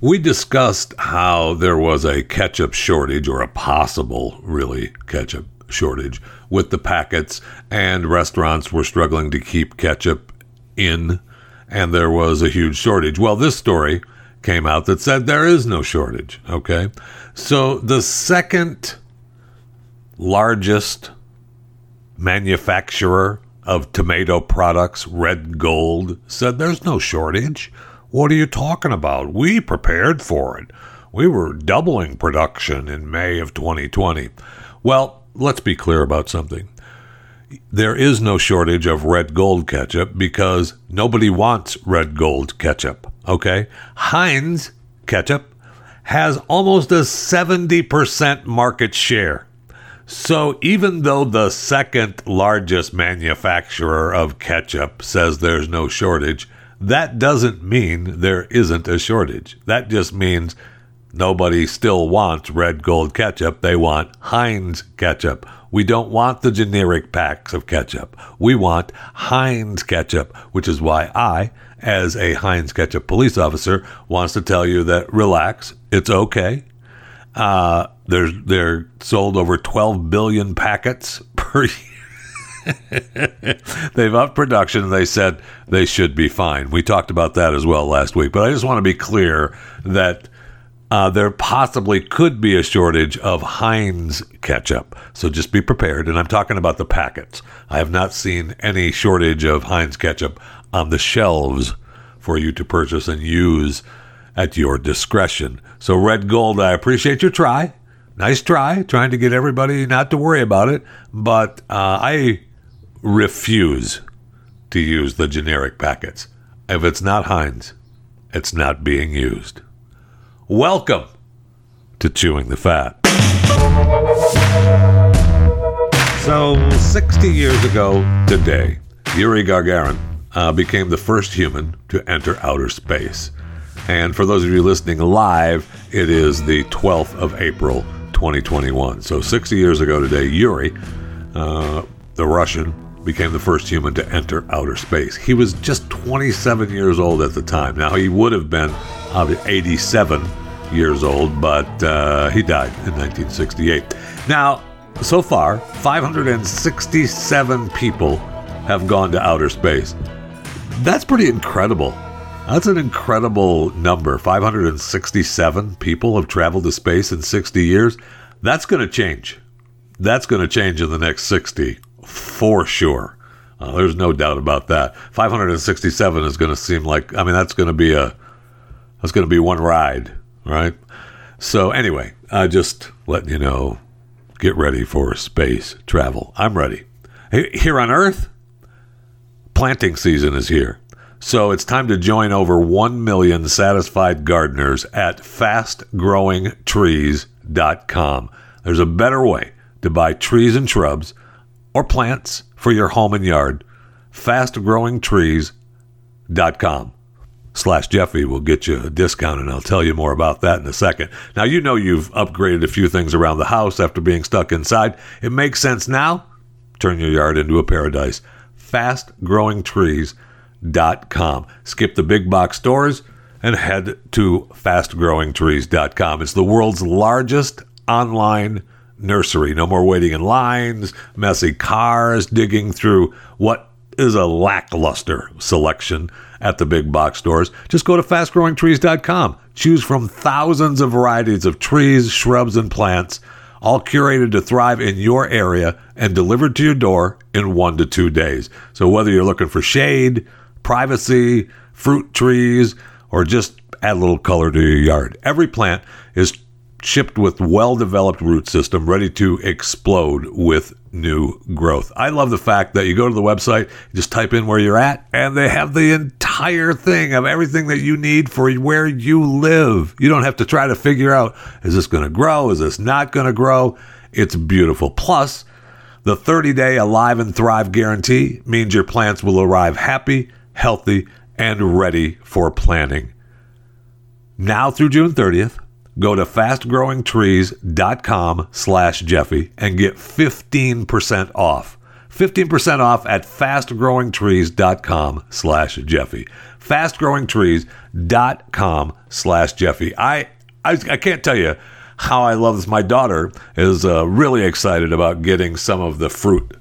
We discussed how there was a ketchup shortage, or a possible, really, ketchup shortage with the packets, and restaurants were struggling to keep ketchup in, and there was a huge shortage. Well, this story came out that said there is no shortage, okay? So the second largest manufacturer of tomato products, Red Gold, said there's no shortage. What are you talking about? We prepared for it. We were doubling production in May of 2020. Well, let's be clear about something. There is no shortage of red gold ketchup because nobody wants red gold ketchup. Okay? Heinz ketchup has almost a 70% market share. So even though the second largest manufacturer of ketchup says there's no shortage, that doesn't mean there isn't a shortage. That just means nobody still wants red gold ketchup. They want Heinz ketchup. We don't want the generic packs of ketchup. We want Heinz ketchup, which is why I, as a Heinz ketchup police officer, wants to tell you that relax, it's okay. Uh, they're they're sold over 12 billion packets per year. They've upped production. They said they should be fine. We talked about that as well last week. But I just want to be clear that uh, there possibly could be a shortage of Heinz ketchup. So just be prepared. And I'm talking about the packets. I have not seen any shortage of Heinz ketchup on the shelves for you to purchase and use at your discretion. So, Red Gold, I appreciate your try. Nice try, trying to get everybody not to worry about it. But uh, I refuse to use the generic packets. If it's not Heinz, it's not being used. Welcome to Chewing the Fat. So, 60 years ago today, Yuri Gagarin uh, became the first human to enter outer space. And for those of you listening live, it is the 12th of April, 2021. So 60 years ago today, Yuri, uh, the Russian, became the first human to enter outer space. He was just 27 years old at the time. Now, he would have been uh, 87 years old, but uh, he died in 1968. Now, so far, 567 people have gone to outer space. That's pretty incredible. That's an incredible number. 567 people have traveled to space in 60 years. That's going to change. That's going to change in the next 60 for sure. Uh, there's no doubt about that. 567 is going to seem like I mean that's going to be a that's going to be one ride, right? So anyway, I just letting you know get ready for space travel. I'm ready. Here on Earth, planting season is here. So it's time to join over 1 million satisfied gardeners at fastgrowingtrees.com. There's a better way to buy trees and shrubs or plants for your home and yard. Fastgrowingtrees.com slash Jeffy will get you a discount, and I'll tell you more about that in a second. Now, you know you've upgraded a few things around the house after being stuck inside. It makes sense now. Turn your yard into a paradise. FastGrowingTrees.com. Skip the big box stores and head to FastGrowingTrees.com. It's the world's largest online nursery. No more waiting in lines, messy cars, digging through what is a lackluster selection at the big box stores. Just go to fastgrowingtrees.com. Choose from thousands of varieties of trees, shrubs, and plants, all curated to thrive in your area and delivered to your door in one to two days. So, whether you're looking for shade, privacy, fruit trees, or just add a little color to your yard, every plant is shipped with well-developed root system ready to explode with new growth. I love the fact that you go to the website, just type in where you're at and they have the entire thing of everything that you need for where you live. You don't have to try to figure out is this going to grow, is this not going to grow? It's beautiful. Plus, the 30-day alive and thrive guarantee means your plants will arrive happy, healthy, and ready for planting. Now through June 30th, Go to fastgrowingtrees.com slash Jeffy and get 15% off. 15% off at fastgrowingtrees.com slash Jeffy. Fastgrowingtrees.com slash Jeffy. I, I, I can't tell you how I love this. My daughter is uh, really excited about getting some of the fruit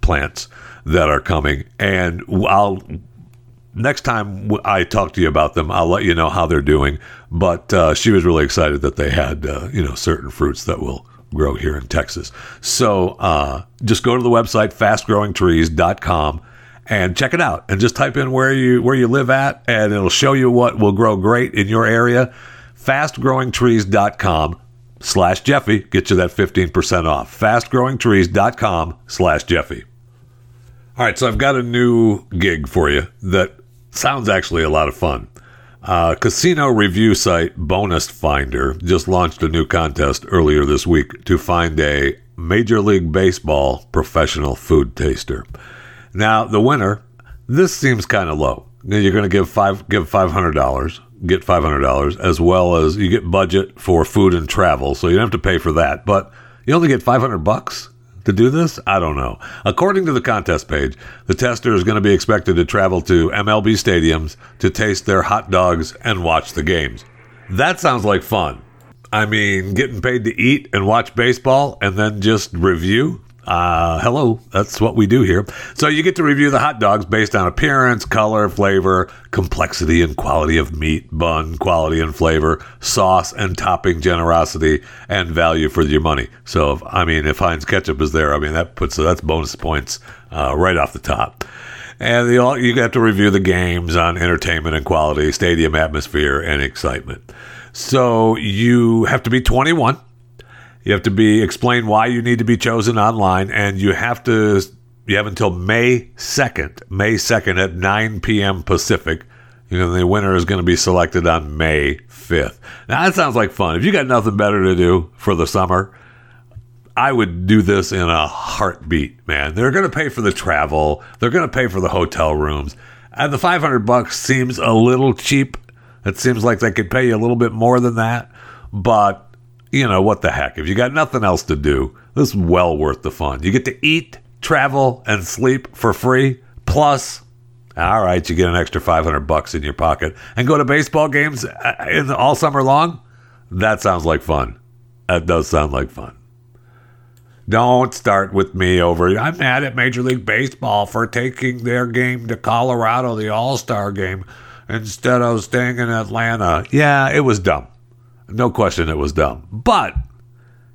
plants that are coming. And I'll next time I talk to you about them, I'll let you know how they're doing. But uh, she was really excited that they had, uh, you know, certain fruits that will grow here in Texas. So uh, just go to the website fastgrowingtrees.com and check it out, and just type in where you where you live at, and it'll show you what will grow great in your area. Fastgrowingtrees.com slash Jeffy get you that 15% off. Fastgrowingtrees.com slash Jeffy. All right, so I've got a new gig for you that sounds actually a lot of fun. Uh, casino review site Bonus Finder just launched a new contest earlier this week to find a Major League Baseball professional food taster. Now, the winner, this seems kind of low. You're going to give five give five hundred dollars, get five hundred dollars, as well as you get budget for food and travel, so you don't have to pay for that. But you only get five hundred bucks to do this? I don't know. According to the contest page, the tester is going to be expected to travel to MLB stadiums to taste their hot dogs and watch the games. That sounds like fun. I mean, getting paid to eat and watch baseball and then just review uh, hello, that's what we do here. So you get to review the hot dogs based on appearance, color, flavor, complexity and quality of meat, bun, quality and flavor, sauce and topping generosity, and value for your money. So, if, I mean, if Heinz ketchup is there, I mean that puts that's bonus points uh, right off the top. And the, you have to review the games on entertainment and quality, stadium atmosphere, and excitement. So you have to be 21 you have to be explain why you need to be chosen online, and you have to you have until May second, May second at nine p.m. Pacific. You know the winner is going to be selected on May fifth. Now that sounds like fun. If you got nothing better to do for the summer, I would do this in a heartbeat, man. They're going to pay for the travel. They're going to pay for the hotel rooms. And the 500 bucks seems a little cheap. It seems like they could pay you a little bit more than that. But you know, what the heck? If you got nothing else to do, this is well worth the fun. You get to eat, travel, and sleep for free. Plus, all right, you get an extra 500 bucks in your pocket and go to baseball games uh, in all summer long. That sounds like fun. That does sound like fun. Don't start with me over. I'm mad at Major League Baseball for taking their game to Colorado, the All Star game, instead of staying in Atlanta. Yeah, it was dumb. No question it was dumb. But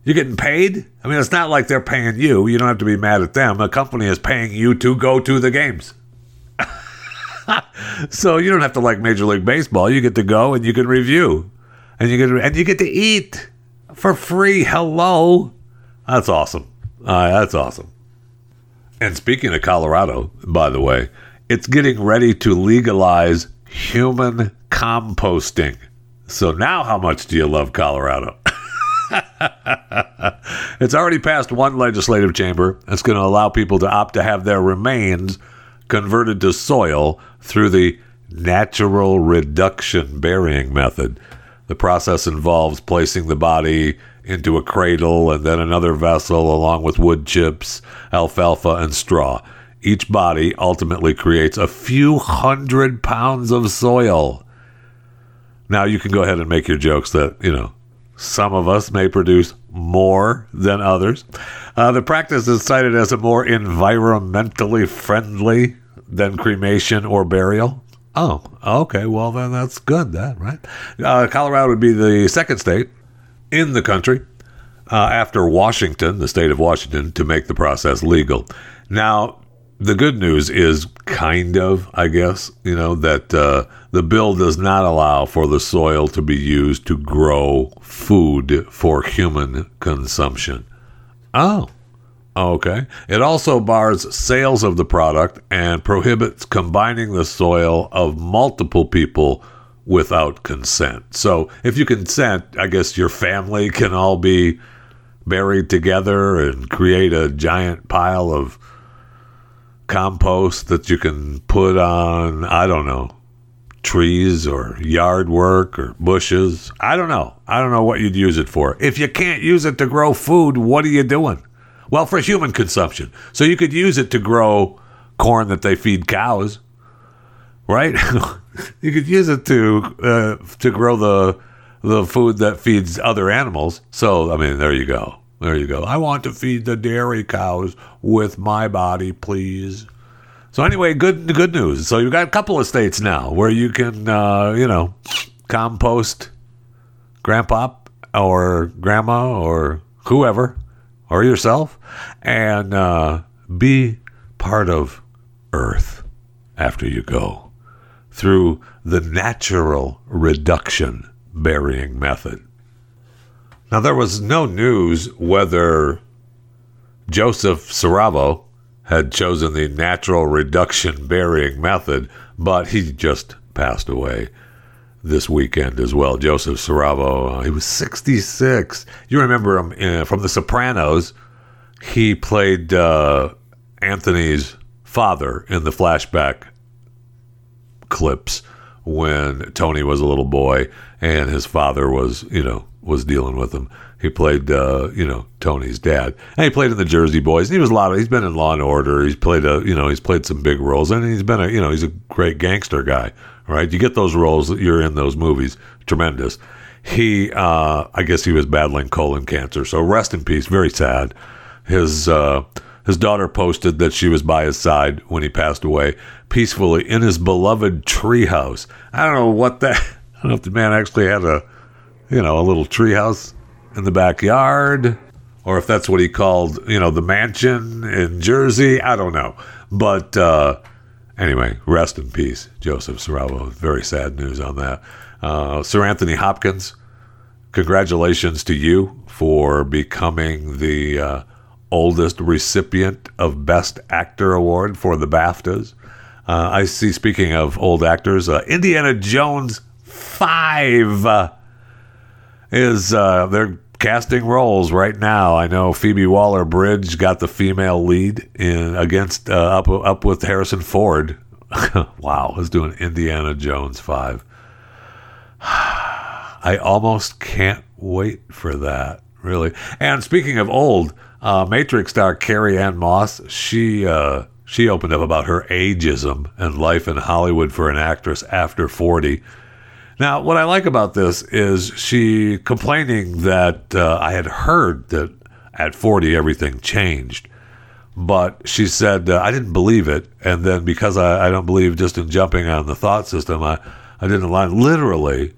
you're getting paid? I mean, it's not like they're paying you. You don't have to be mad at them. A company is paying you to go to the games. so you don't have to like Major League Baseball. You get to go and you can review. And you get to, and you get to eat for free. Hello. That's awesome. Uh, that's awesome. And speaking of Colorado, by the way, it's getting ready to legalize human composting. So now, how much do you love Colorado? it's already passed one legislative chamber. It's going to allow people to opt to have their remains converted to soil through the natural reduction burying method. The process involves placing the body into a cradle and then another vessel along with wood chips, alfalfa, and straw. Each body ultimately creates a few hundred pounds of soil now you can go ahead and make your jokes that, you know, some of us may produce more than others. Uh, the practice is cited as a more environmentally friendly than cremation or burial. Oh, okay. Well, then that's good, that, right? Uh, Colorado would be the second state in the country uh, after Washington, the state of Washington, to make the process legal. Now, the good news is kind of, I guess, you know, that uh, the bill does not allow for the soil to be used to grow food for human consumption. Oh, okay. It also bars sales of the product and prohibits combining the soil of multiple people without consent. So if you consent, I guess your family can all be buried together and create a giant pile of compost that you can put on, I don't know, trees or yard work or bushes. I don't know. I don't know what you'd use it for. If you can't use it to grow food, what are you doing? Well, for human consumption. So you could use it to grow corn that they feed cows, right? you could use it to uh, to grow the the food that feeds other animals. So, I mean, there you go. There you go. I want to feed the dairy cows with my body, please. So anyway, good good news. So you've got a couple of states now where you can, uh, you know, compost grandpa or grandma or whoever or yourself and uh, be part of Earth after you go through the natural reduction burying method. Now, there was no news whether Joseph Siravo had chosen the natural reduction burying method, but he just passed away this weekend as well. Joseph Siravo, uh, he was 66. You remember him uh, from The Sopranos. He played uh, Anthony's father in the flashback clips when Tony was a little boy and his father was, you know, was dealing with him. He played, uh, you know, Tony's dad, and he played in the Jersey Boys. He was a lot of. He's been in Law and Order. He's played a, you know, he's played some big roles, and he's been a, you know, he's a great gangster guy. Right? You get those roles, that you're in those movies. Tremendous. He, uh, I guess, he was battling colon cancer. So rest in peace. Very sad. His uh, his daughter posted that she was by his side when he passed away, peacefully in his beloved treehouse. I don't know what that. I don't know if the man actually had a, you know, a little treehouse in the backyard, or if that's what he called, you know, the mansion in Jersey. I don't know, but uh, anyway, rest in peace, Joseph Siravo. Very sad news on that. Uh, Sir Anthony Hopkins, congratulations to you for becoming the uh, oldest recipient of Best Actor award for the BAFTAs. Uh, I see. Speaking of old actors, uh, Indiana Jones Five uh, is uh, they're casting roles right now. I know Phoebe Waller Bridge got the female lead in against uh, up up with Harrison Ford. wow, is doing Indiana Jones Five. I almost can't wait for that. Really. And speaking of old, uh, Matrix star Carrie Ann Moss, she uh, she opened up about her ageism and life in Hollywood for an actress after 40. Now, what I like about this is she complaining that uh, I had heard that at 40 everything changed. But she said, uh, I didn't believe it. And then because I, I, don't believe just in jumping on the thought system, I, I didn't align. Literally,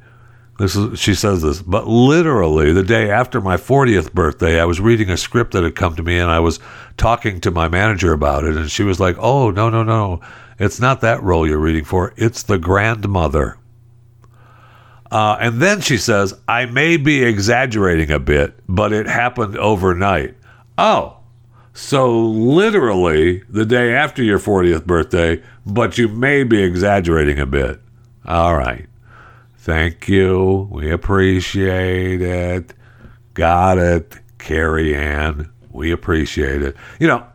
this is, she says this, but literally the day after my 40th birthday, I was reading a script that had come to me and I was talking to my manager about it. And she was like, Oh, no, no, no. It's not that role you're reading for. It's the grandmother. Uh, and then she says, I may be exaggerating a bit, but it happened overnight. Oh, so literally the day after your 40th birthday, but you may be exaggerating a bit. All right. Thank you. We appreciate it. Got it, Carrie Ann. We appreciate it. You know,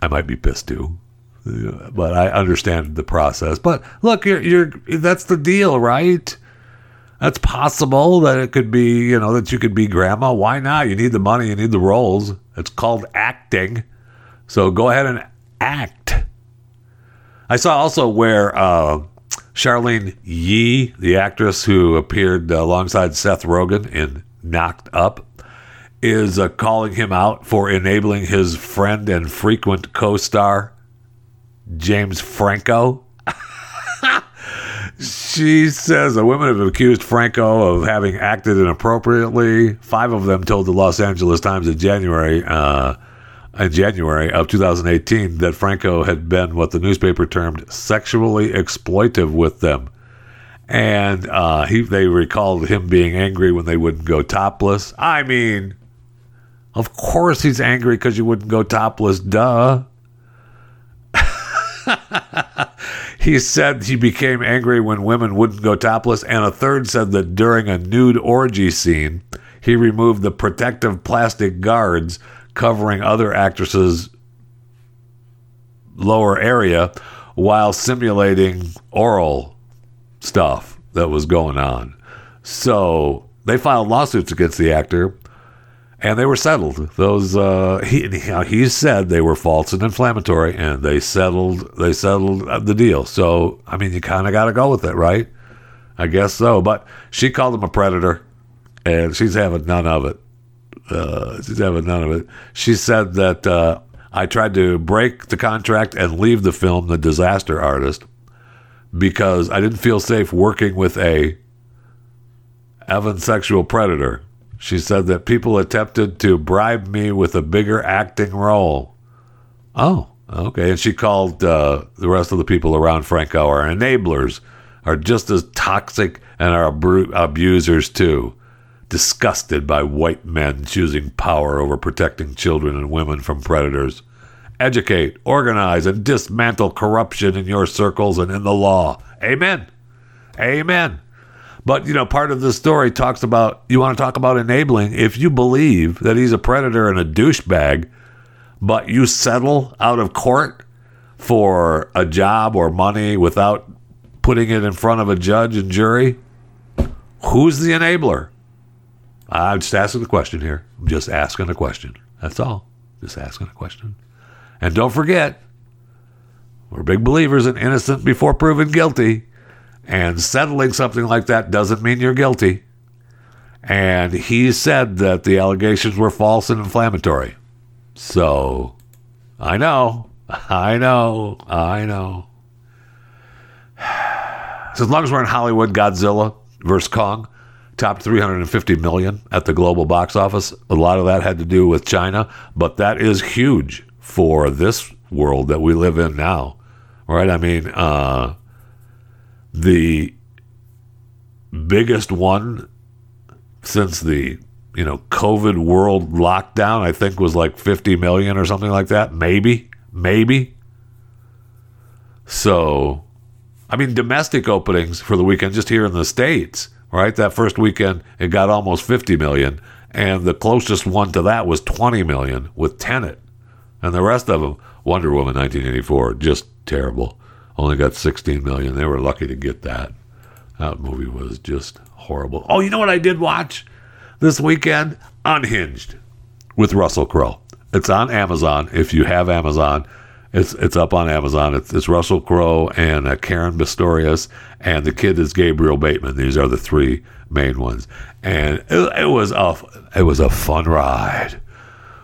I might be pissed too, but I understand the process. But look, you're, you're that's the deal, right? That's possible that it could be, you know, that you could be grandma. Why not? You need the money, you need the roles. It's called acting. So go ahead and act. I saw also where uh, Charlyne Yi, the actress who appeared alongside Seth Rogen in Knocked Up, is uh, calling him out for enabling his friend and frequent co star, James Franco. she says the women have accused Franco of having acted inappropriately. Five of them told the Los Angeles Times in January. Uh, in January of 2018 that Franco had been what the newspaper termed sexually exploitive with them. And uh, he, they recalled him being angry when they wouldn't go topless. I mean, of course he's angry because you wouldn't go topless, duh. he said he became angry when women wouldn't go topless, and a third said that during a nude orgy scene, he removed the protective plastic guards covering other actresses' lower area while simulating oral stuff that was going on. So they filed lawsuits against the actor. And they were settled. Those uh, he he said they were false and inflammatory, and they settled they settled the deal. So I mean, you kind of got to go with it, right? I guess so. But she called him a predator, and she's having none of it. Uh, she's having none of it. She said that uh, I tried to break the contract and leave the film, The Disaster Artist, because I didn't feel safe working with a Evan sexual predator. She said that people attempted to bribe me with a bigger acting role. Oh, okay. And she called uh, the rest of the people around Franco our enablers, are just as toxic and are abu- abusers too. Disgusted by white men choosing power over protecting children and women from predators. Educate, organize, and dismantle corruption in your circles and in the law. Amen. Amen. But you know, part of the story talks about you want to talk about enabling. If you believe that he's a predator and a douchebag, but you settle out of court for a job or money without putting it in front of a judge and jury, who's the enabler? I'm just asking the question here. I'm just asking a question. That's all. Just asking a question. And don't forget, we're big believers in innocent before proven guilty. And settling something like that doesn't mean you're guilty. And he said that the allegations were false and inflammatory. So, I know, I know, I know. So, as long as we're in Hollywood, Godzilla versus Kong topped 350 million at the global box office. A lot of that had to do with China, but that is huge for this world that we live in now, right? I mean, uh, the biggest one since the you know COVID world lockdown. I think was like 50 million or something like that. Maybe, maybe. So, I mean, domestic openings for the weekend just here in the states, right? That first weekend it got almost 50 million, and the closest one to that was 20 million with Tenet, and the rest of them Wonder Woman 1984 just terrible only got 16 million. They were lucky to get that. That movie was just horrible. Oh, you know what I did watch this weekend? Unhinged with Russell Crowe. It's on Amazon. If you have Amazon, it's it's up on Amazon. It's, it's Russell Crowe and uh, Caren Pistorius, and the kid is Gabriel Bateman. These are the three main ones, and it, it was a it was a fun ride.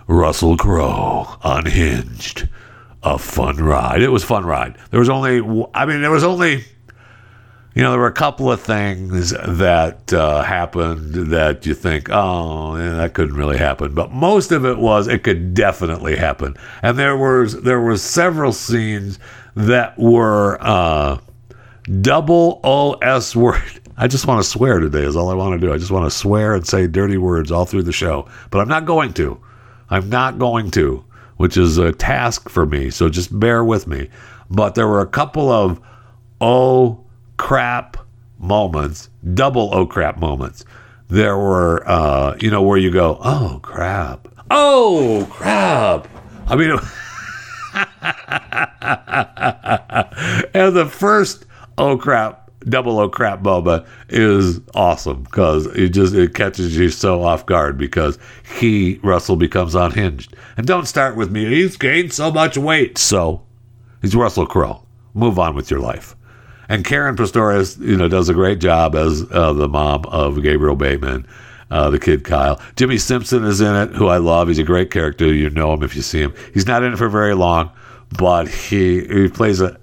Russell Crowe, Unhinged a fun ride. It was fun ride. There was only, I mean, there was only, you know, there were a couple of things that uh, happened that you think, oh, yeah, that couldn't really happen. But most of it was, it could definitely happen. And there was there were several scenes that were uh, double O S word. I just want to swear today is all I want to do. I just want to swear and say dirty words all through the show. But I'm not going to. I'm not going to which is a task for me. So just bear with me. But there were a couple of oh crap moments, double oh crap moments. There were, uh, you know, where you go, oh crap, oh crap. I mean, and the first oh crap double O crap Boba is awesome because it just it catches you so off guard because he Russell becomes unhinged. And don't start with me. He's gained so much weight. So he's Russell Crowe. Move on with your life. And Caren Pistorius, you know, does a great job as uh, the mom of Gabriel Bateman, uh, the kid Kyle. Jimmy Simpson is in it, who I love. He's a great character. You know him if you see him. He's not in it for very long, but he he plays a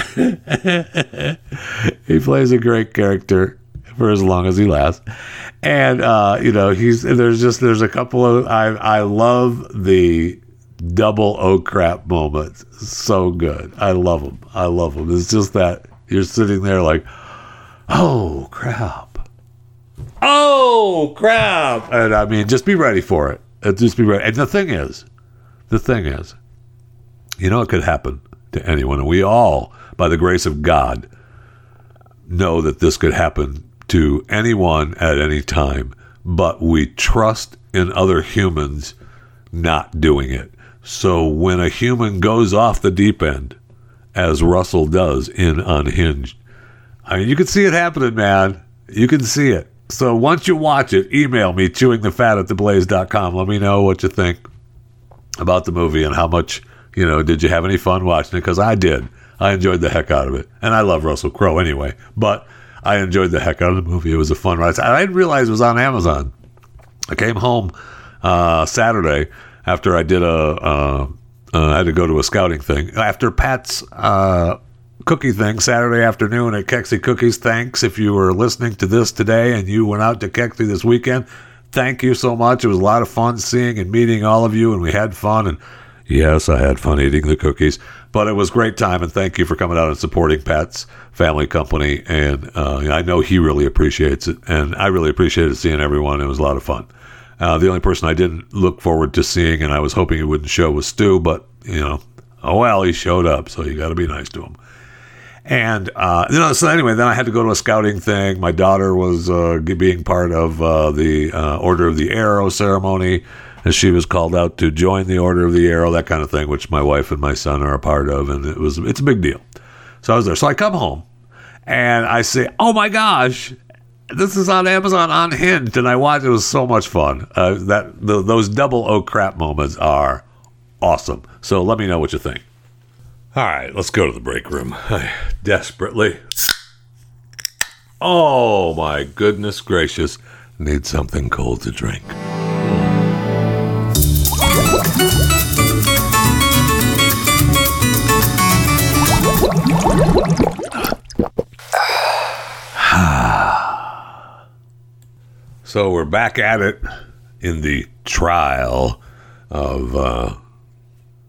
he plays a great character for as long as he lasts. And uh, you know, he's there's just there's a couple of I I love the double oh crap moments. So good. I love them. I love them. It's just that you're sitting there like, oh crap. Oh crap. And I mean, just be ready for it. Just be ready. And the thing is, the thing is, you know, it could happen to anyone, and we all by the grace of God, know that this could happen to anyone at any time, but we trust in other humans not doing it. So when a human goes off the deep end, as Russell does in Unhinged, I mean, you can see it happening, man. You can see it. So once you watch it, email me chewingthefat at theblaze.com. Let me know what you think about the movie and how much, you know, did you have any fun watching it? Because I did. I enjoyed the heck out of it. And I love Russell Crowe anyway. But I enjoyed the heck out of the movie. It was a fun ride. I didn't realize it was on Amazon. I came home uh, Saturday after I did a. Uh, uh, I had to go to a scouting thing after Pat's uh, cookie thing Saturday afternoon at Kexi Cookies. Thanks if you were listening to this today and you went out to Kexi this weekend. Thank you so much. It was a lot of fun seeing and meeting all of you, and we had fun. And yes, I had fun eating the cookies, but it was great time. And thank you for coming out and supporting Pat's family company. And uh, I know he really appreciates it, and I really appreciated seeing everyone. It was a lot of fun. Uh, the only person I didn't look forward to seeing, and I was hoping he wouldn't show, was Stu. But you know, oh well, he showed up, so you got to be nice to him. And uh, you know, so anyway, then I had to go to a scouting thing. My daughter was uh, being part of uh, the uh, Order of the Arrow ceremony, and she was called out to join the Order of the Arrow, that kind of thing, which my wife and my son are a part of, and it was it's a big deal. So I was there. So I come home, and I say, "Oh my gosh, this is on Amazon on Unhinged," and I watched. It was so much fun. Uh, that the, those double oh crap moments are awesome. So let me know what you think. All right, let's go to the break room. Desperately. Oh my goodness gracious, need something cold to drink. So we're back at it in the trial of uh,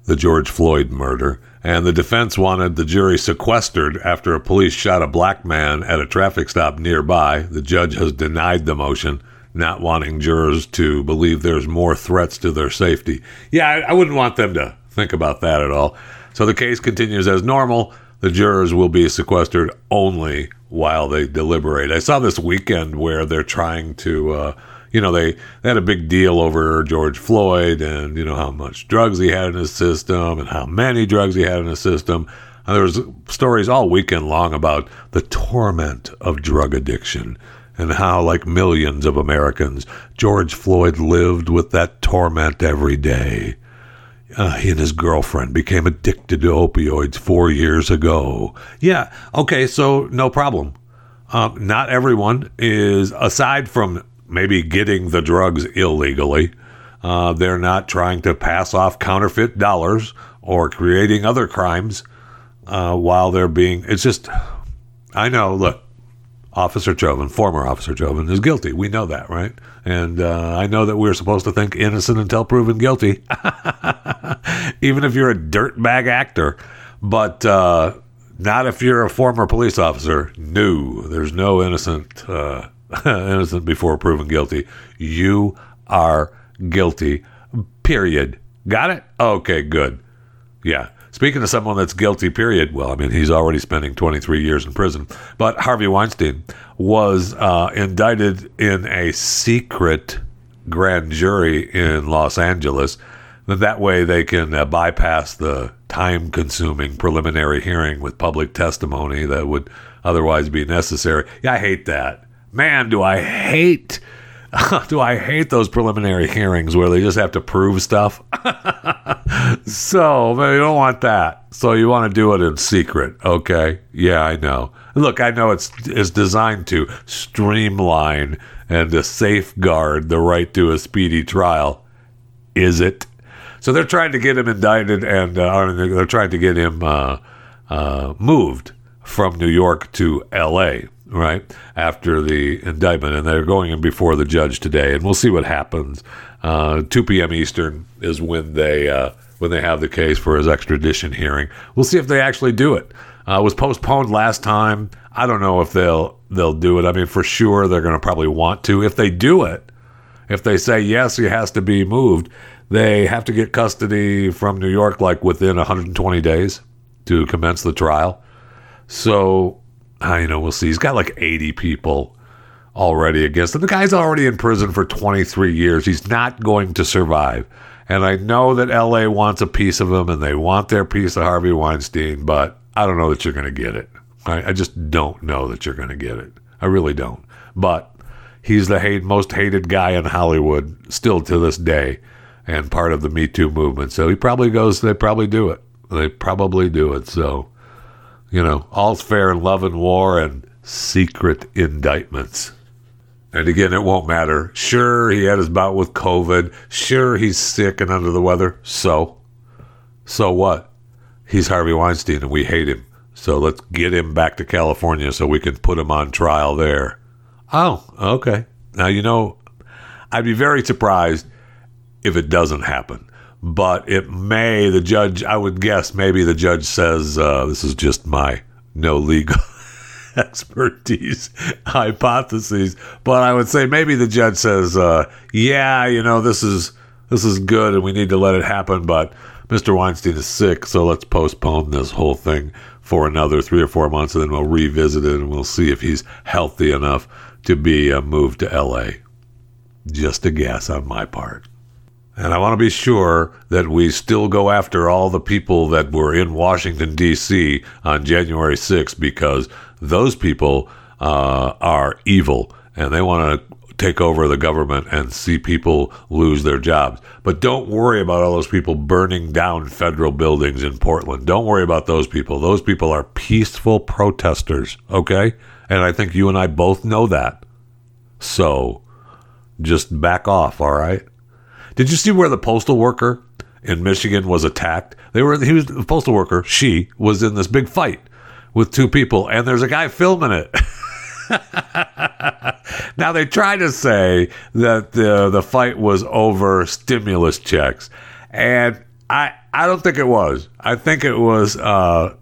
the George Floyd murder and the defense wanted the jury sequestered after a police shot a black man at a traffic stop nearby. The judge has denied the motion, not wanting jurors to believe there's more threats to their safety. Yeah, I, I wouldn't want them to think about that at all. So the case continues as normal. The jurors will be sequestered only while they deliberate. I saw this weekend where they're trying to. Uh, you know, they, they had a big deal over George Floyd and, you know, how much drugs he had in his system and how many drugs he had in his system. And there was stories all weekend long about the torment of drug addiction and how, like millions of Americans, George Floyd lived with that torment every day. Uh, he and his girlfriend became addicted to opioids four years ago. Yeah, okay, so no problem. Um, not everyone is, aside from maybe getting the drugs illegally. Uh, they're not trying to pass off counterfeit dollars or creating other crimes uh, while they're being. It's just, I know, look, Officer Chauvin, former Officer Chauvin, is guilty. We know that, right? And uh, I know that we're supposed to think innocent until proven guilty, even if you're a dirtbag actor. But uh, not if you're a former police officer. No, there's no innocent uh, innocent before proven guilty. You are guilty. Period. Got it? Okay, good. Yeah. Speaking of someone that's guilty, period, well, I mean, he's already spending 23 years in prison. But Harvey Weinstein was uh, indicted in a secret grand jury in Los Angeles. That way they can uh, bypass the time consuming preliminary hearing with public testimony that would otherwise be necessary. Yeah, I hate that man, do I hate do I hate those preliminary hearings where they just have to prove stuff? so, man, you don't want that. So you want to do it in secret, okay? Yeah, I know. Look, I know it's it's designed to streamline and to safeguard the right to a speedy trial. Is it? So they're trying to get him indicted, and uh, they're trying to get him uh, uh, moved from New York to L.A right after the indictment, and they're going in before the judge today, and we'll see what happens. Uh, 2 p.m. Eastern is when they uh, when they have the case for his extradition hearing. We'll see if they actually do it. Uh, it was postponed last time. I don't know if they'll they'll do it. I mean, for sure they're going to probably want to. If they do it, if they say yes, he has to be moved, they have to get custody from New York like within 120 days to commence the trial. So Ah, you know, we'll see. He's got like 80 people already against him. The guy's already in prison for 23 years. He's not going to survive. And I know that LA wants a piece of him and they want their piece of Harvey Weinstein, but I don't know that you're going to get it. I, I just don't know that you're going to get it. I really don't. But he's the hate, most hated guy in Hollywood still to this day, and part of the Me Too movement. So he probably goes. They probably do it. They probably do it. So you know, all's fair in love and war, and secret indictments. And again, it won't matter. Sure, he had his bout with COVID. Sure, he's sick and under the weather. So, so what? He's Harvey Weinstein and we hate him. So let's get him back to California so we can put him on trial there. Oh, okay. Now, you know, I'd be very surprised if it doesn't happen. But it may, the judge, I would guess maybe the judge says, uh, this is just my no legal expertise hypotheses. But I would say maybe the judge says, uh, yeah, you know, this is this is good and we need to let it happen, but Mr. Weinstein is sick, so let's postpone this whole thing for another three or four months, and then we'll revisit it and we'll see if he's healthy enough to be uh, moved to L.A. Just a guess on my part. And I want to be sure that we still go after all the people that were in Washington, D.C. on January 6th because those people uh, are evil and they want to take over the government and see people lose their jobs. But don't worry about all those people burning down federal buildings in Portland. Don't worry about those people. Those people are peaceful protesters, okay? And I think you and I both know that. So just back off, all right? Did you see where the postal worker in Michigan was attacked? They were he was the postal worker, she was in this big fight with two people and there's a guy filming it. now they try to say that the the fight was over stimulus checks, and I I don't think it was. I think it was uh,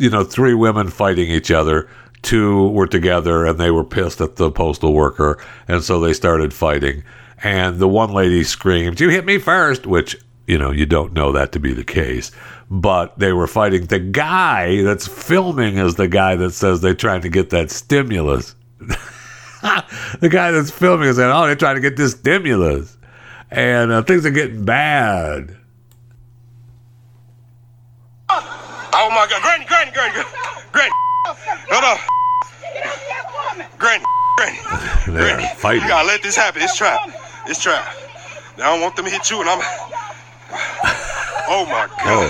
you know three women fighting each other. Two were together and they were pissed at the postal worker, and so they started fighting. And the one lady screamed, "You hit me first," which you know you don't know that to be the case but they were fighting. The guy that's filming is the guy that says they're trying to get that stimulus. the guy that's filming is saying, "Oh, they're trying to get this stimulus," and uh, things are getting bad. Oh my God, Granny, Granny, Granny, Granny, no, no, Granny, Granny, They're Granny, fighting. you gotta let this happen. It's trap, it's trap. Now I don't want them to hit you, and I'm. Oh my God. Oh,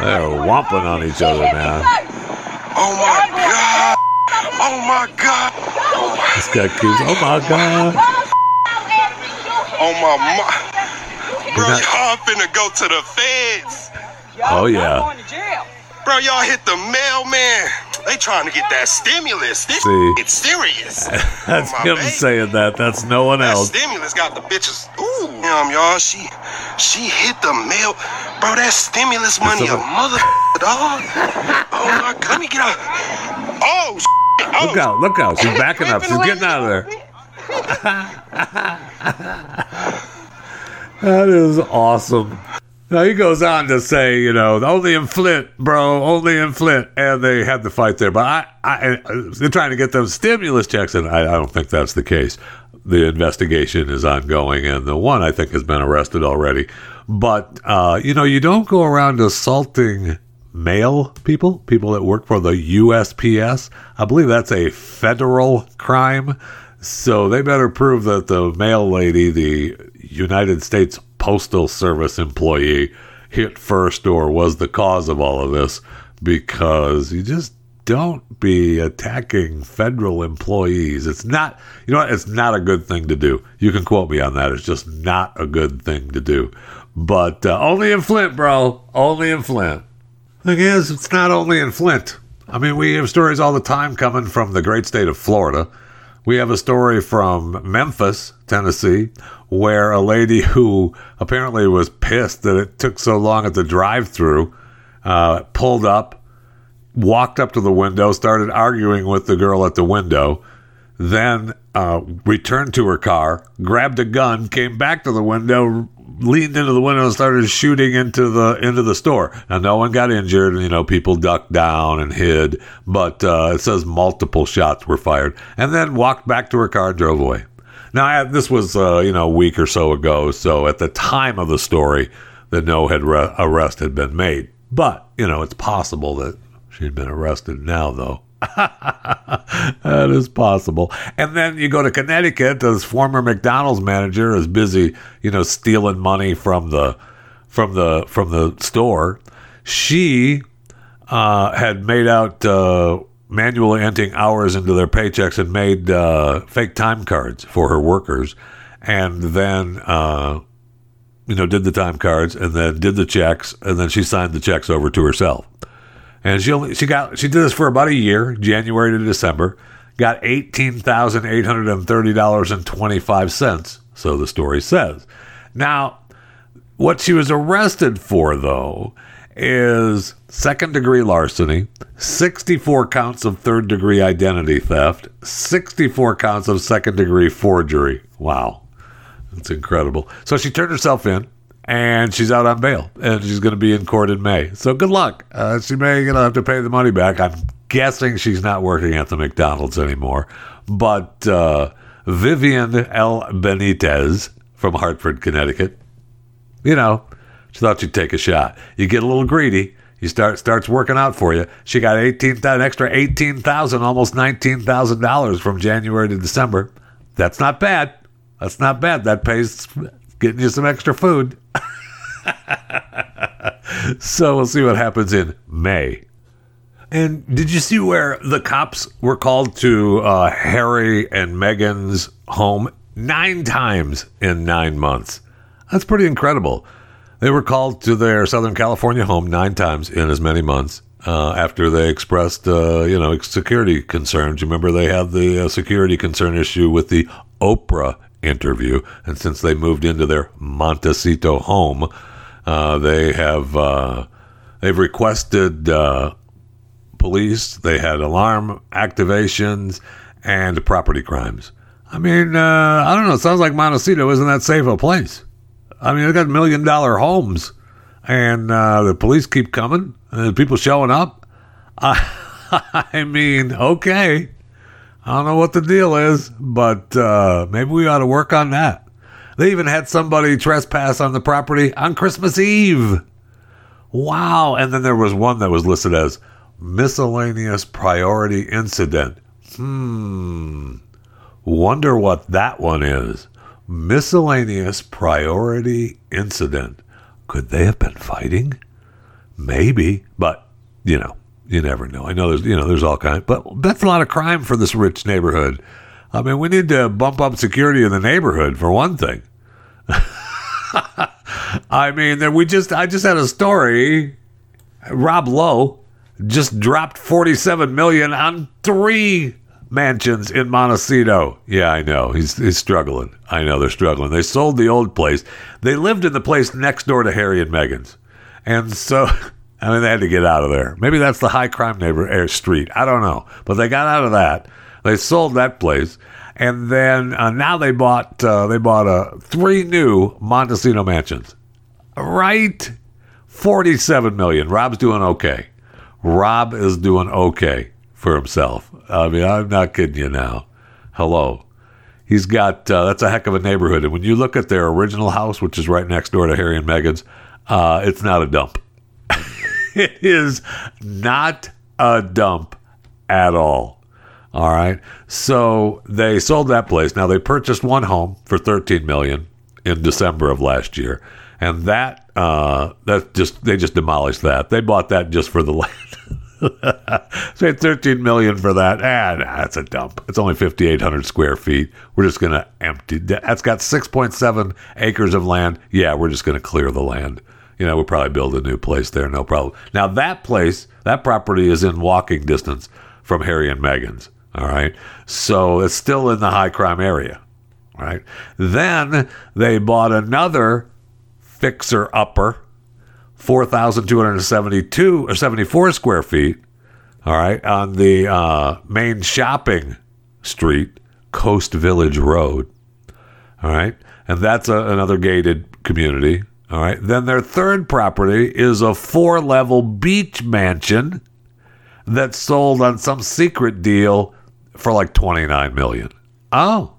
they're whomping on each other now. Oh my God. Oh my God. Oh my, This guy keeps, oh my god. oh my, my. Bro, not- y'all finna go to the feds. Oh yeah. going to jail. Bro, y'all hit the mailman. They trying to get that stimulus. This See. it's serious. That's Oh, him baby. saying that. That's no one That else. stimulus got the bitches. Ooh, damn, y'all. She, she hit the mail, bro. That stimulus money, a mother dog. Oh my, God, let me get out. Oh, shit. oh, Look out! Look out! She's backing up. She's getting out of there. That is awesome. Now he goes on to say, you know, only in Flint, bro, only in Flint, and they had the fight there. But I, I, they're trying to get them stimulus checks, and I, I don't think that's the case. The investigation is ongoing, and the one I think has been arrested already. But uh, you know, you don't go around assaulting mail people, people that work for the USPS. I believe that's a federal crime. So they better prove that the mail lady, the United States Postal Service employee, hit first or was the cause of all of this because you just don't be attacking federal employees. It's not, you know what? It's not a good thing to do. You can quote me on that. It's just not a good thing to do. But uh, only in Flint, bro. Only in Flint. Thing is, it's not only in Flint. I mean, we have stories all the time coming from the great state of Florida. We have a story from Memphis, Tennessee, where a lady who apparently was pissed that it took so long at the drive through uh, pulled up, walked up to the window, started arguing with the girl at the window, then uh, returned to her car, grabbed a gun, came back to the window, leaned into the window, and started shooting into the into the store. Now, no one got injured. You know, people ducked down and hid, but uh, it says multiple shots were fired, and then walked back to her car and drove away. Now, this was uh, you know a week or so ago, so at the time of the story, the no had re- arrest had been made. But you know, it's possible that she'd been arrested now, though. that is possible. And then you go to Connecticut. This former McDonald's manager is busy, you know, stealing money from the from the from the store. She uh, had made out uh, manually entering hours into their paychecks and made uh, fake time cards for her workers, and then uh, you know did the time cards and then did the checks and then she signed the checks over to herself. And she only she got she did this for about a year, January to December, got eighteen thousand eight hundred and thirty dollars and twenty five cents. So the story says. Now, what she was arrested for though is second degree larceny, 64 counts of third degree identity theft, 64 counts of second degree forgery. Wow. That's incredible. So she turned herself in and she's out on bail and she's going to be in court in May. So good luck. Uh, she may going to have to pay the money back. I'm guessing she's not working at the McDonald's anymore. But uh, Vivian L. Benitez from Hartford, Connecticut, you know, she thought she'd take a shot. You get a little greedy. You start starts working out for you. She got eighteen an extra eighteen thousand, almost nineteen thousand dollars from January to December. That's not bad. That's not bad. That pays getting you some extra food. so we'll see what happens in May. And did you see where the cops were called to uh, Harry and Meghan's home nine times in nine months? That's pretty incredible. They were called to their Southern California home nine times in as many months uh, after they expressed, uh, you know, security concerns. You remember they had the uh, security concern issue with the Oprah interview, and since they moved into their Montecito home, uh, they have uh, they've requested uh, police. They had alarm activations and property crimes. I mean, I don't know. It sounds like Montecito isn't that safe a place. I mean, they got million dollar homes, and uh, the police keep coming, and people showing up. I mean, okay. I don't know what the deal is, but uh, maybe we ought to work on that. They even had somebody trespass on the property on Christmas Eve. Wow. And then there was one that was listed as miscellaneous priority incident. Hmm. Wonder what that one is miscellaneous priority incident. Could they have been fighting? Maybe, but you know, you never know. I know there's you know there's all kinds, but that's a lot of crime for this rich neighborhood. I mean, we need to bump up security in the neighborhood for one thing. I mean, that we just I just had a story. Rob Lowe just dropped 47 million on three mansions in Montecito. Yeah, I know. He's he's struggling. I know they're struggling. They sold the old place. They lived in the place next door to Harry and Meghan's. And so I mean they had to get out of there. Maybe that's the high crime neighbor air street. I don't know. But they got out of that. They sold that place. And then uh, now they bought uh, they bought uh, three new Montecito mansions. Right? 47 million. Rob's doing okay. Rob is doing okay for himself. I mean, I'm not kidding you now. Hello. He's got, uh, that's a heck of a neighborhood. And when you look at their original house, which is right next door to Harry and Meghan's, uh, it's not a dump. it is not a dump at all. All right. So they sold that place. Now they purchased one home for 13 million in December of last year. And that, uh, that just, they just demolished that. They bought that just for the land. Say 13 million for that. Ah, nah, that's a dump. It's only 5,800 square feet. We're just going to empty. That's got 6.7 acres of land. Yeah, we're just going to clear the land. You know, we'll probably build a new place there. No problem. Now that place, that property is in walking distance from Harry and Meghan's. All right. So it's still in the high crime area. Right. Then they bought another fixer upper 4,272 or 74 square feet, all right, on the uh, main shopping street, Coast Village Road. All right. And that's a, another gated community. All right. Then their third property is a four level beach mansion that sold on some secret deal for like 29 million. Oh,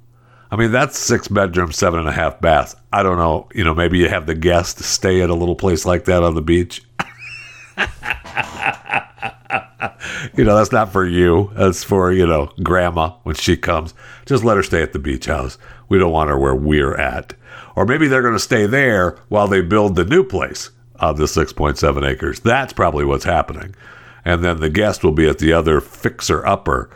I mean, that's six bedrooms, seven and a half baths. I don't know. You know, maybe you have the guest stay at a little place like that on the beach. you know, that's not for you. That's for, you know, grandma when she comes. Just let her stay at the beach house. We don't want her where we're at. Or maybe they're going to stay there while they build the new place on the 6.7 acres. That's probably what's happening. And then the guest will be at the other fixer upper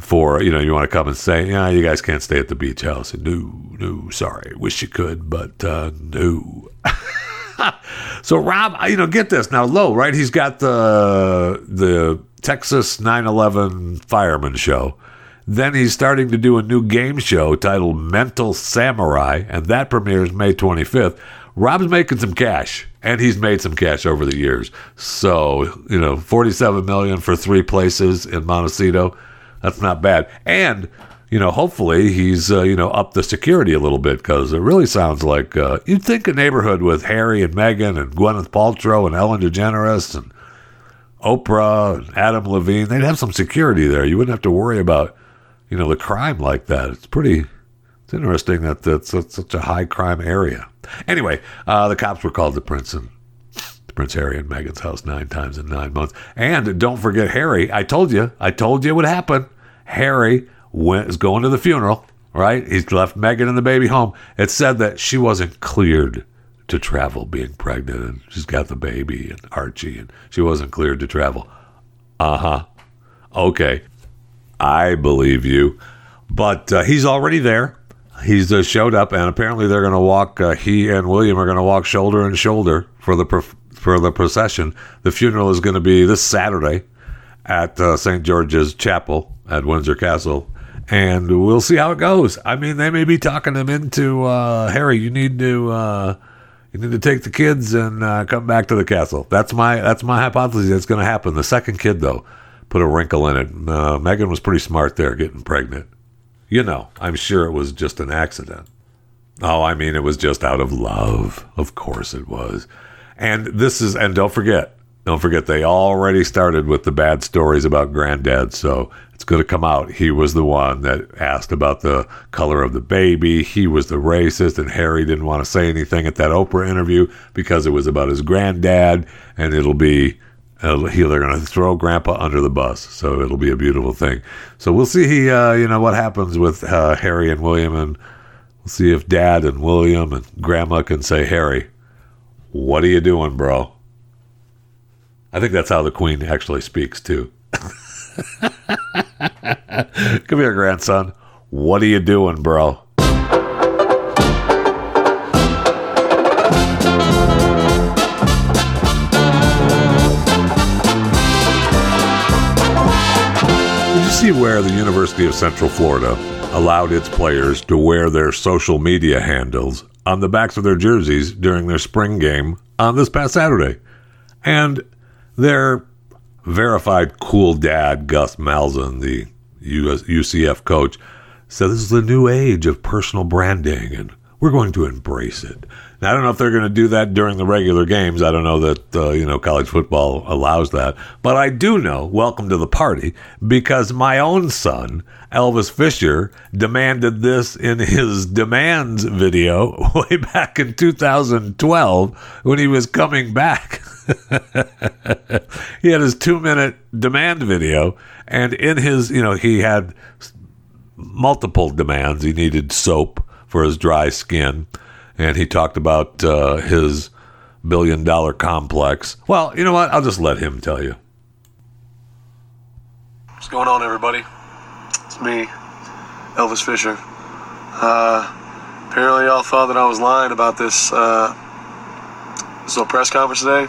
for, you know, you want to come and say, yeah, you guys can't stay at the beach house. No, no, sorry. Wish you could, but uh, no. so Rob, you know, get this now. Low, right? He's got the the Texas 9/11 fireman show. Then he's starting to do a new game show titled Mental Samurai, and that premieres May 25th. Rob's making some cash, and he's made some cash over the years. So, you know, 47 million for three places in Montecito. That's not bad. And you know, hopefully he's uh, you know up the security a little bit because it really sounds like uh, you'd think a neighborhood with Harry and Meghan and Gwyneth Paltrow and Ellen DeGeneres and Oprah and Adam Levine, they'd have some security there. You wouldn't have to worry about you know the crime like that. It's pretty. It's interesting that that's, such a high crime area. Anyway, uh, the cops were called to Prince and Prince Harry and Meghan's house nine times in nine months. And don't forget Harry. I told you. I told you it would happen. Harry went, is going to the funeral, right? He's left Meghan and the baby home. It said that she wasn't cleared to travel being pregnant and she's got the baby and Archie and she wasn't cleared to travel. Uh huh. Okay. I believe you. But uh, he's already there. He's uh, showed up, and apparently they're going to walk. Uh, he and William are going to walk shoulder and shoulder for the for the procession. The funeral is going to be this Saturday at uh, St. George's Chapel at Windsor Castle, and we'll see how it goes. I mean, they may be talking him into uh, Harry. You need to uh, you need to take the kids and come back to the castle. That's my that's my hypothesis. It's going to happen. The second kid, though, put a wrinkle in it. Uh, Meghan was pretty smart there, getting pregnant. You know, I'm sure it was just an accident. Oh, I mean, it was just out of love. Of course it was. And this is, and don't forget, don't forget, they already started with the bad stories about granddad. So it's going to come out. He was the one that asked about the color of the baby. He was the racist, and Harry didn't want to say anything at that Oprah interview because it was about his granddad, and it'll be. Uh, they're going to throw Grandpa under the bus, so it'll be a beautiful thing. So we'll see, he uh, you know, what happens with uh, Harry and William, and we'll see if Dad and William and Grandma can say, "Harry, what are you doing, bro?" I think that's how the Queen actually speaks too. Come here, grandson. What are you doing, bro? See where the University of Central Florida allowed its players to wear their social media handles on the backs of their jerseys during their spring game on this past Saturday? And their verified cool dad, Gus Malzahn, the US, UCF coach, said this is the new age of personal branding and we're going to embrace it. Now, I don't know if they're going to do that during the regular games. I don't know that, uh, you know, college football allows that. But I do know, welcome to the party, because my own son, Elvis Fisher, demanded this in his demands video way back in 2012 when he was coming back. he had his two minute demand video, and in his, you know, he had multiple demands. He needed soap for his dry skin, and he talked about uh, his billion dollar complex. Well, you know what? I'll just let him tell you. What's going on, everybody? It's me, Elvis Fisher. Uh, apparently, y'all thought that I was lying about this uh, this little press conference today.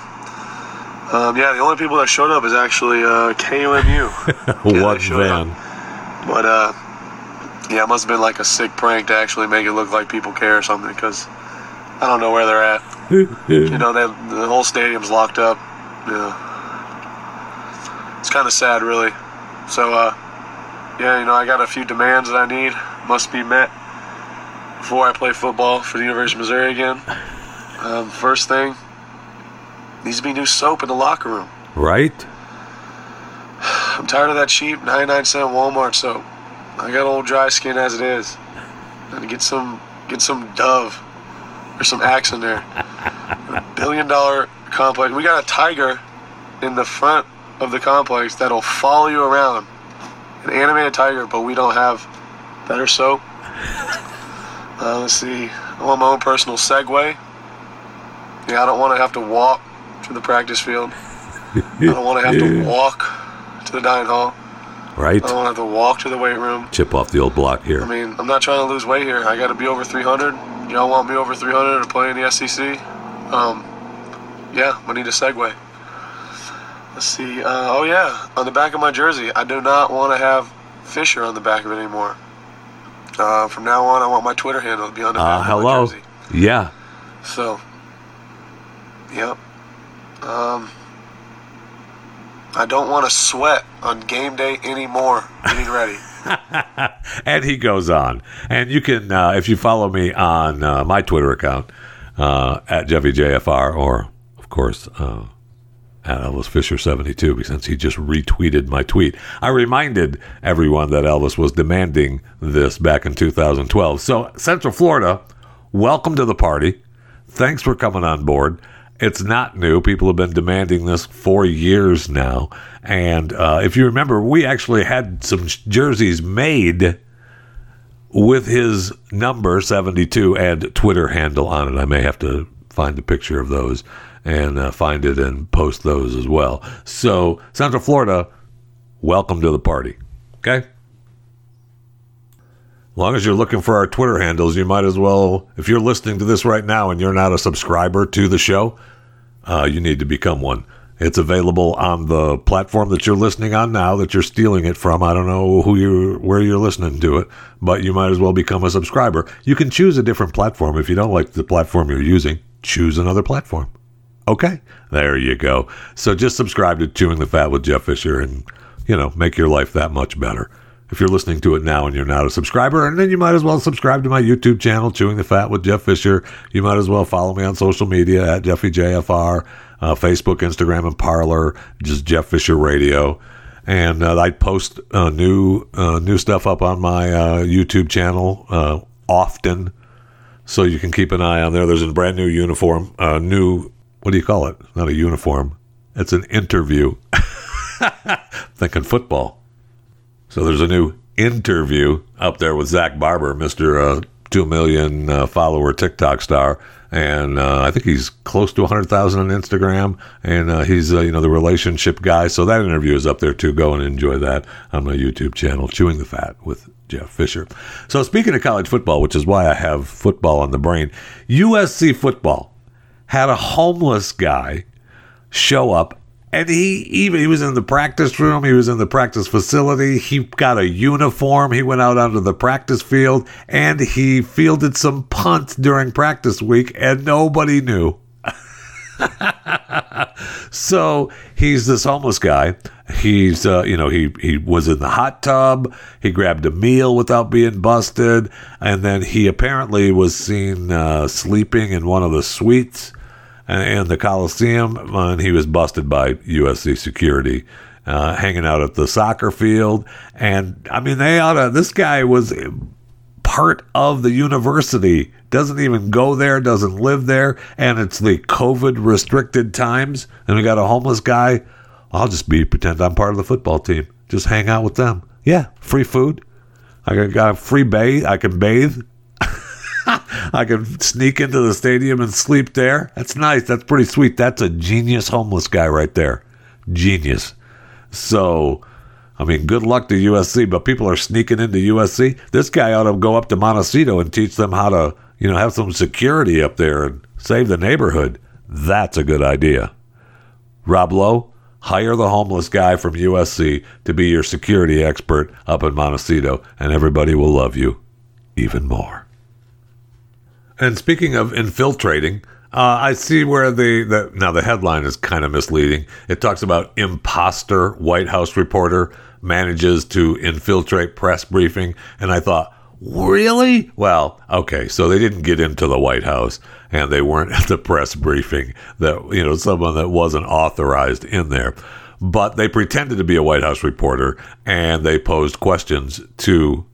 Um, yeah, the only people that showed up is actually uh, KUMU. what van? Up. But uh, yeah, it must have been like a sick prank to actually make it look like people care or something. Because I don't know where they're at. you know, they, the whole stadium's locked up. Yeah, it's kind of sad, really. So, uh, yeah, you know, I got a few demands that I need must be met before I play football for the University of Missouri again. Um, first thing needs to be new soap in the locker room. Right? I'm tired of that cheap 99 cent Walmart soap. I got old dry skin as it is. And get some get some Dove or some Axe in there. a billion dollar complex. We got a tiger in the front of the complex that'll follow you around. An animated tiger, but we don't have better soap. Uh, let's see. I want my own personal Segway. Yeah, I don't want to have to walk to the practice field. I don't want to have to walk to the dining hall. Right? I don't want to have to walk to the weight room. Chip off the old block here. I mean, I'm not trying to lose weight here. I got to be over 300. Y'all want me over 300 to play in the SEC? Um, yeah, I need a Segway. Let's see. Uh, oh yeah, on the back of my jersey, I do not want to have Fisher on the back of it anymore. Uh, from now on, I want my Twitter handle to be on the Uh, back hello. of my jersey. Yeah. So, yep. Um, I don't want to sweat on game day anymore. Getting ready. and he goes on. And you can, uh, if you follow me on uh, my Twitter account uh, at JeffyJFR, or of course uh, at Elvis Fisher seventy two, since he just retweeted my tweet. I reminded everyone that Elvis was demanding this back in 2012. So Central Florida, welcome to the party. Thanks for coming on board. It's not new. People have been demanding this for years now. And uh, if you remember, we actually had some jerseys made with his number 72 and Twitter handle on it. I may have to find a picture of those and uh, find it and post those as well. So, Central Florida, welcome to the party. Okay? Long as you're looking for our Twitter handles, you might as well, if you're listening to this right now and you're not a subscriber to the show, uh, you need to become one. It's available on the platform that you're listening on now that you're stealing it from. I don't know who you where you're listening to it, but you might as well become a subscriber. You can choose a different platform if you don't like the platform you're using. Choose another platform. Okay, there you go. So just subscribe to Chewing the Fat with Jeff Fisher and, you know, make your life that much better. If you're listening to it now and you're not a subscriber, and then you might as well subscribe to my YouTube channel, Chewing the Fat with Jeff Fisher. You might as well follow me on social media at JeffyJFR, uh, Facebook, Instagram, and Parler, just Jeff Fisher Radio. And uh, I post uh, new uh, new stuff up on my uh, YouTube channel uh, often so you can keep an eye on there. There's a brand new uniform, new what do you call it? Not a uniform. It's an interview. Thinking football. So there's a new interview up there with Zach Barber, Mister uh, Two Million uh, follower TikTok star, and uh, I think he's close to hundred thousand on Instagram, and uh, he's uh, you know the relationship guy. So that interview is up there too. Go and enjoy that on my YouTube channel, Chewing the Fat with Jeff Fisher. So speaking of college football, which is why I have football on the brain, USC football had a homeless guy show up and he even he was in the practice room he was in the practice facility he got a uniform he went out onto the practice field and he fielded some punts during practice week and nobody knew. So he's this homeless guy. He's uh, you know he he was in the hot tub he grabbed a meal without being busted and then he apparently was seen uh, sleeping in one of the suites in the Coliseum, and he was busted by USC security. Uh, hanging out at the soccer field, and I mean, they ought to. This guy was part of the university. Doesn't even go there. Doesn't live there, and it's the COVID restricted times. And we got a homeless guy. I'll just be pretend I'm part of the football team. Just hang out with them. Yeah, free food. I got a free bathe. I can bathe. I can sneak into the stadium and sleep there. That's nice. That's pretty sweet. That's a genius homeless guy right there. Genius. So, I mean, good luck to USC, but people are sneaking into USC. This guy ought to go up to Montecito and teach them how to, you know, have some security up there and save the neighborhood. That's a good idea. Rob Lowe, hire the homeless guy from USC to be your security expert up in Montecito, and everybody will love you even more. And speaking of infiltrating, uh, I see where the, the now the headline is kind of misleading. It talks about imposter White House reporter manages to infiltrate press briefing, and I thought, really? Well, okay, so they didn't get into the White House, and they weren't at the press briefing. That you know, someone that wasn't authorized in there, but they pretended to be a White House reporter, and they posed questions to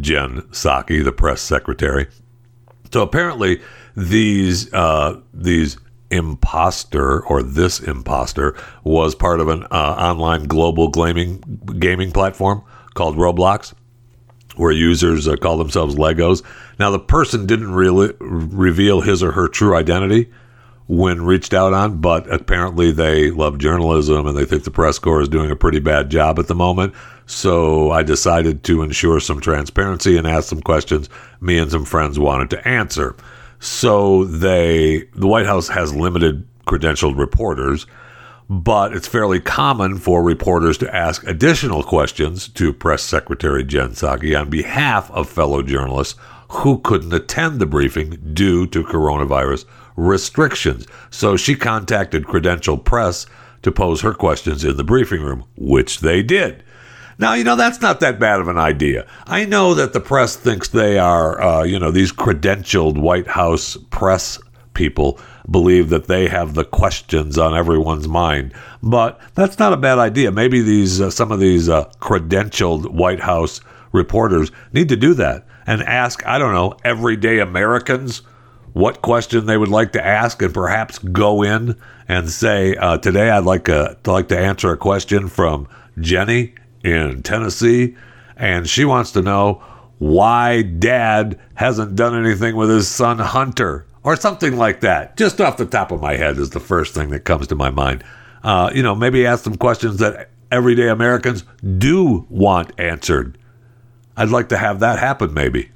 Jen Psaki, the press secretary. So apparently, these uh, these imposter or this imposter was part of an uh, online global gaming gaming platform called Roblox, where users uh, call themselves Legos. Now, the person didn't really reveal his or her true identity when reached out on, but apparently they love journalism and they think the press corps is doing a pretty bad job at the moment. So I decided to ensure some transparency and ask some questions me and some friends wanted to answer. So they, the White House has limited credentialed reporters, but it's fairly common for reporters to ask additional questions to Press Secretary Jen Psaki on behalf of fellow journalists who couldn't attend the briefing due to coronavirus restrictions. So she contacted Credential Press to pose her questions in the briefing room, which they did. Now, you know, that's not that bad of an idea. I know that the press thinks they are, uh, you know, these credentialed White House press people believe that they have the questions on everyone's mind. But that's not a bad idea. Maybe these, uh, some of these uh, credentialed White House reporters need to do that and ask, I don't know, everyday Americans what question they would like to ask and perhaps go in and say, uh, today I'd like, a, like to answer a question from Jenny in Tennessee, and she wants to know why dad hasn't done anything with his son Hunter or something like that. Just off the top of my head is the first thing that comes to my mind. Uh, you know, maybe ask some questions that everyday Americans do want answered. I'd like to have that happen, maybe.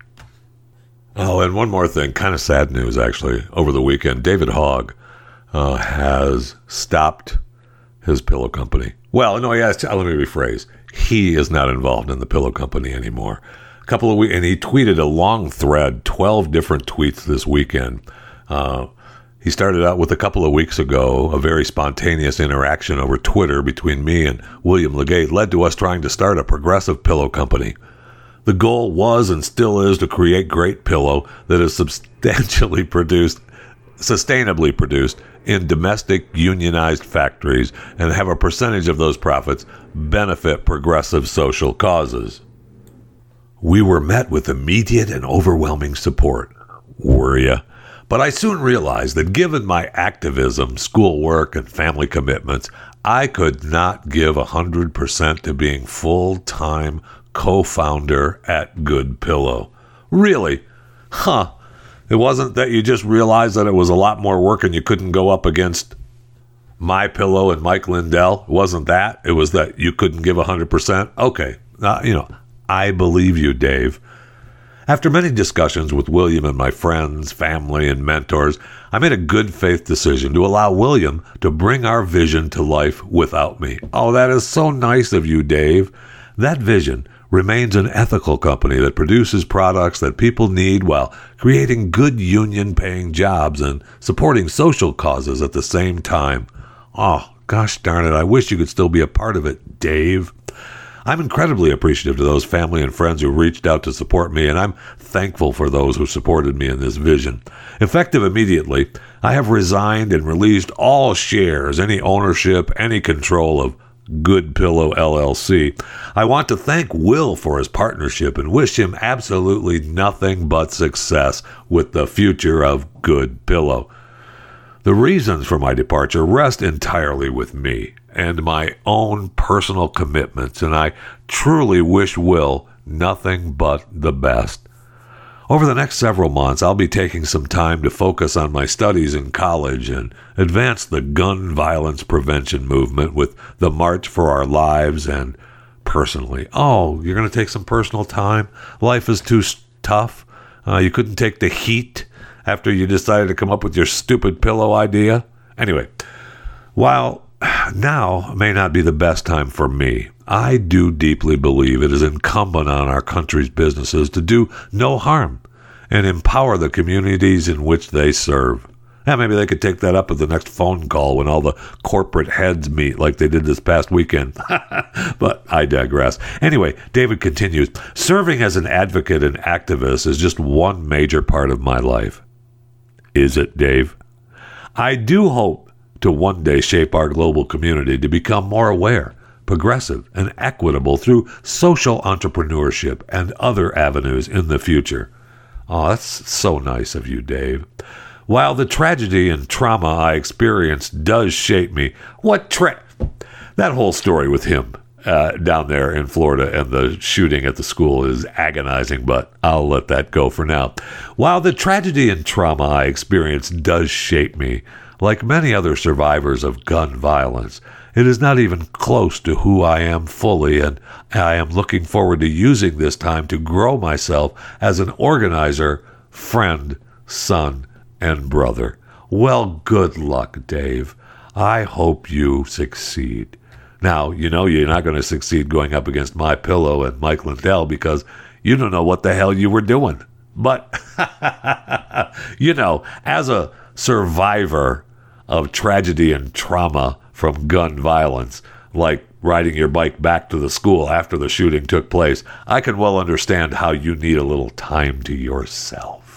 Oh, and one more thing, kind of sad news actually. Over the weekend, David Hogg uh, has stopped his pillow company. Well, no, yes. Let me rephrase. He is not involved in the pillow company anymore. A couple of weeks, and he tweeted a long thread, twelve different tweets this weekend. Uh, he started out with a couple of weeks ago a very spontaneous interaction over Twitter between me and William Legate led to us trying to start a progressive pillow company. The goal was and still is to create great pillow that is substantially produced, sustainably produced in domestic unionized factories and have a percentage of those profits benefit progressive social causes. We were met with immediate and overwhelming support. Were ya? But I soon realized that given my activism, schoolwork, and family commitments, I could not give 100% to being full time co founder at Good Pillow. Really? Huh. It wasn't that you just realized that it was a lot more work and you couldn't go up against my pillow and Mike Lindell. It wasn't that. It was that you couldn't give 100%. Okay. Uh, you know, I believe you, Dave. After many discussions with William and my friends, family, and mentors, I made a good faith decision to allow William to bring our vision to life without me. Oh, that is so nice of you, Dave. That vision remains an ethical company that produces products that people need while creating good union paying jobs and supporting social causes at the same time. Oh, gosh darn it, I wish you could still be a part of it, Dave. I'm incredibly appreciative to those family and friends who reached out to support me, and I'm thankful for those who supported me in this vision. Effective immediately, I have resigned and released all shares, any ownership, any control of Good Pillow LLC. I want to thank Will for his partnership and wish him absolutely nothing but success with the future of Good Pillow. The reasons for my departure rest entirely with me and my own personal commitments, and I truly wish Will nothing but the best. Over the next several months, I'll be taking some time to focus on my studies in college and advance the gun violence prevention movement with the March for Our Lives and personally. Oh, you're going to take some personal time? Life is too tough? Uh, you couldn't take the heat after you decided to come up with your stupid pillow idea? Anyway, while now may not be the best time for me. I do deeply believe it is incumbent on our country's businesses to do no harm and empower the communities in which they serve. Yeah, maybe they could take that up at the next phone call when all the corporate heads meet, like they did this past weekend. but I digress. Anyway, David continues Serving as an advocate and activist is just one major part of my life. Is it, Dave? I do hope to one day shape our global community to become more aware, progressive, and equitable through social entrepreneurship and other avenues in the future. Oh, that's so nice of you, Dave. While the tragedy and trauma I experienced does shape me, what tra- that whole story with him uh, down there in Florida and the shooting at the school is agonizing, but I'll let that go for now. While the tragedy and trauma I experienced does shape me, like many other survivors of gun violence, it is not even close to who I am fully, and I am looking forward to using this time to grow myself as an organizer, friend, son, and brother. Well, good luck, Dave. I hope you succeed. Now, you know you're not going to succeed going up against My Pillow and Mike Lindell because you don't know what the hell you were doing. But, you know, as a survivor of tragedy and trauma from gun violence, like riding your bike back to the school after the shooting took place, I can well understand how you need a little time to yourself.